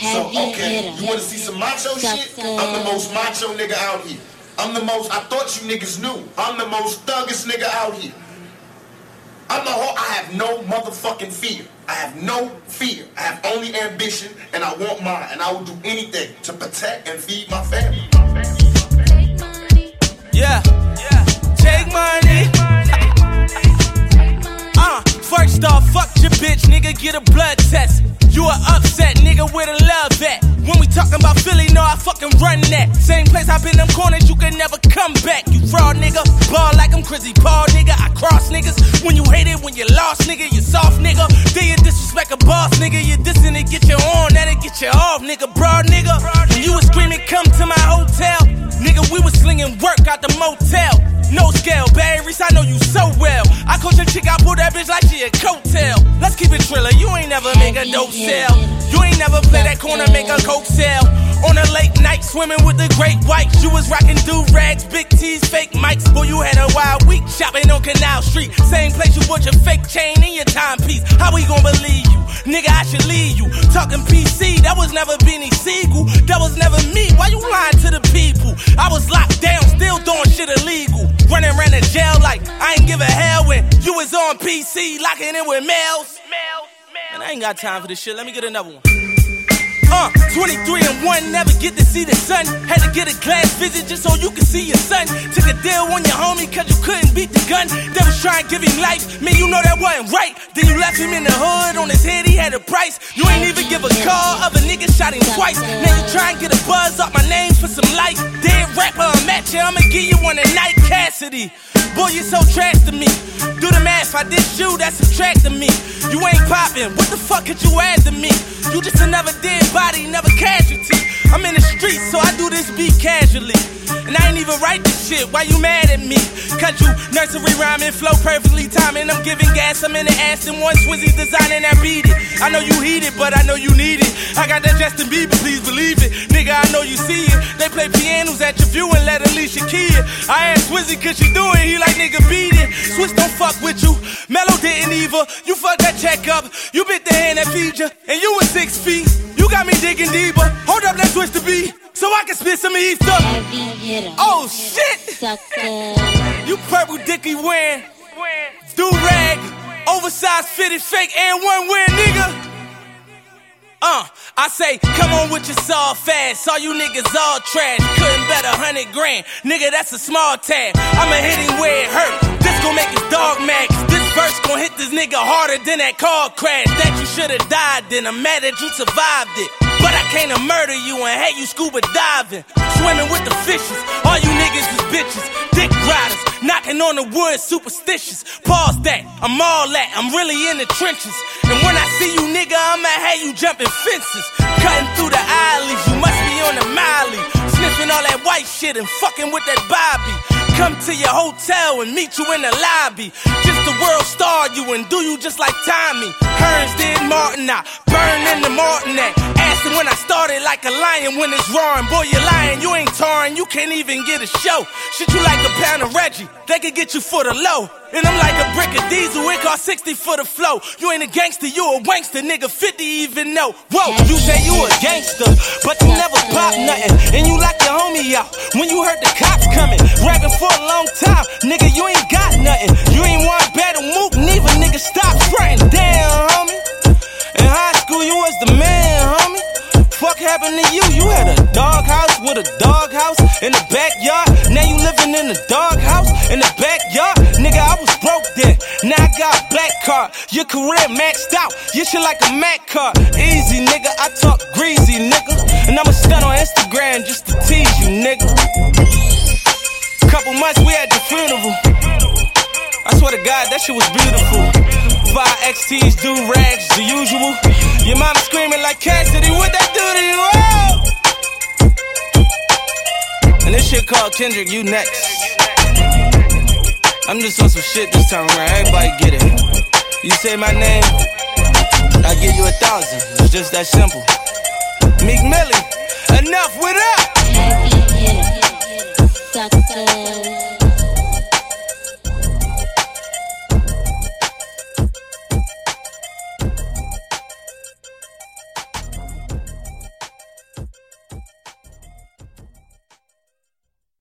So, okay, you wanna see some macho shit? I'm the most macho nigga out here. I'm the most, I thought you niggas knew. I'm the most thuggest nigga out here. I'm the whole, I have no motherfucking fear. I have no fear. I have only ambition and I want mine. And I will do anything to protect and feed my family. Yeah, yeah. Take money. Uh, first off, fuck your bitch, nigga, get a blood test. Talking about Philly, no, I fucking run that. Same place I've been them corners, you can never come back. You fraud nigga, ball like I'm crazy, ball nigga. I cross niggas. When you hate it, when you lost nigga, you soft nigga. Then you disrespect a boss nigga, you dissing it, get you on, that'll get you off nigga, broad nigga. When you was screaming, come to my hotel. Nigga, we was slinging work out the motel. No scale, Barry I know you so well. I coach a chick, I pull that bitch like she a coattail. Let's keep it triller, you ain't never make a dope sale. Ain't never play that corner, make a coke sale. On a late night, swimming with the great whites. You was rocking do rags, big tees, fake mics. Boy, you had a wild week shopping on Canal Street. Same place you bought your fake chain and your timepiece. How we gon' believe you? Nigga, I should leave you. Talking PC, that was never Beanie Sigel. That was never me. Why you lying to the people? I was locked down, still doing shit illegal. Running around the jail like I ain't give a hell when you was on PC, locking in with males. Man, I ain't got time for this shit. Let me get another one. Uh, 23 and 1, never get to see the sun. Had to get a glass visit just so you could see your son. Took a deal on your homie cause you couldn't beat the gun. Was trying to give him life, man, you know that wasn't right. Then you left him in the hood, on his head he had a price. You ain't even give a call, other niggas shot him twice. Now you try and get a buzz off my name for some life. Dead rapper, a match, I'ma give you one tonight, Cassidy. Boy, you so trash to me. Do the math, I did you, that's to me. You ain't popping, what the fuck could you add to me? You just another dead body, never casualty. I'm in the streets, so I do this beat casually. And I ain't even write this shit, why you mad at me? Cause you nursery rhyming, flow perfectly timing. I'm giving gas, I'm in the ass, Aston one Swizzy designing that beat it. I know you heat it, but I know you need it. I got that Justin Bieber, please believe it. Nigga, I know you see it. They play pianos at your view and let Alicia key it. I asked Swizzy, cause she do it, he like nigga beat it. Switch don't fuck with you, Mellow didn't either. You fucked that check up, you bit the hand that feed you, and you was six feet. You got me digging deeper. Hold up, let's switch the beat. So I can spit some ether. Oh shit! Sucker. You purple dicky wearing, do rag, oversized fitted fake and one wearing nigga. Uh, I say, come on with your saw fast. All you niggas all trash. Couldn't bet a hundred grand. Nigga, that's a small tab. I'ma hit him nigga harder than that car crash. That you should've died, then I'm mad that you survived it. But I can't murder you and hate you scuba diving. Swimming with the fishes. All you niggas is bitches. Dick riders. Knocking on the wood, superstitious. Pause that. I'm all that. I'm really in the trenches. And when I see you, nigga, I'ma have you jumping fences. Cutting through the alleys. You must be on the Miley. Sniffing all that white shit and fucking with that Bobby. Come to your hotel and meet you in the lobby. Just the world star you and do you just like Tommy. Hearns did Martin, I burn in the Martin at. Asking when I started like a lion when it's roaring. Boy, you're lying, you ain't touring, you can't even get a show. Shit, you like a pound of Reggie, they could get you for the low. And I'm like a brick of diesel, 60 for the flow. You ain't a gangster, you a wankster, nigga, 50 even know. Whoa, you say you a gangster, but you never pop nothing. And you lock your homie out when you heard the cops coming. Rapping for a long time, nigga, you ain't got nothing. You ain't want battle move, neither nigga stop frontin'. Damn, homie. In high school, you was the man, homie. Fuck happened to you? You had a doghouse with a doghouse in the backyard. Now you living in the doghouse in the backyard. Nigga, I was Your career maxed out. You shit like a Mac car. Easy, nigga. I talk greasy, nigga. And I'ma stunt on Instagram just to tease you, nigga. Couple months we had the funeral. I swear to God, that shit was beautiful. Five XTs, do rags, the usual. Your mom screaming like Cassidy, what that do to you? Oh! And this shit called Kendrick, you next. I'm just on some shit this time around. Everybody get it. You say my name, I give you a thousand. It's just that simple. Meek Millie, enough with us.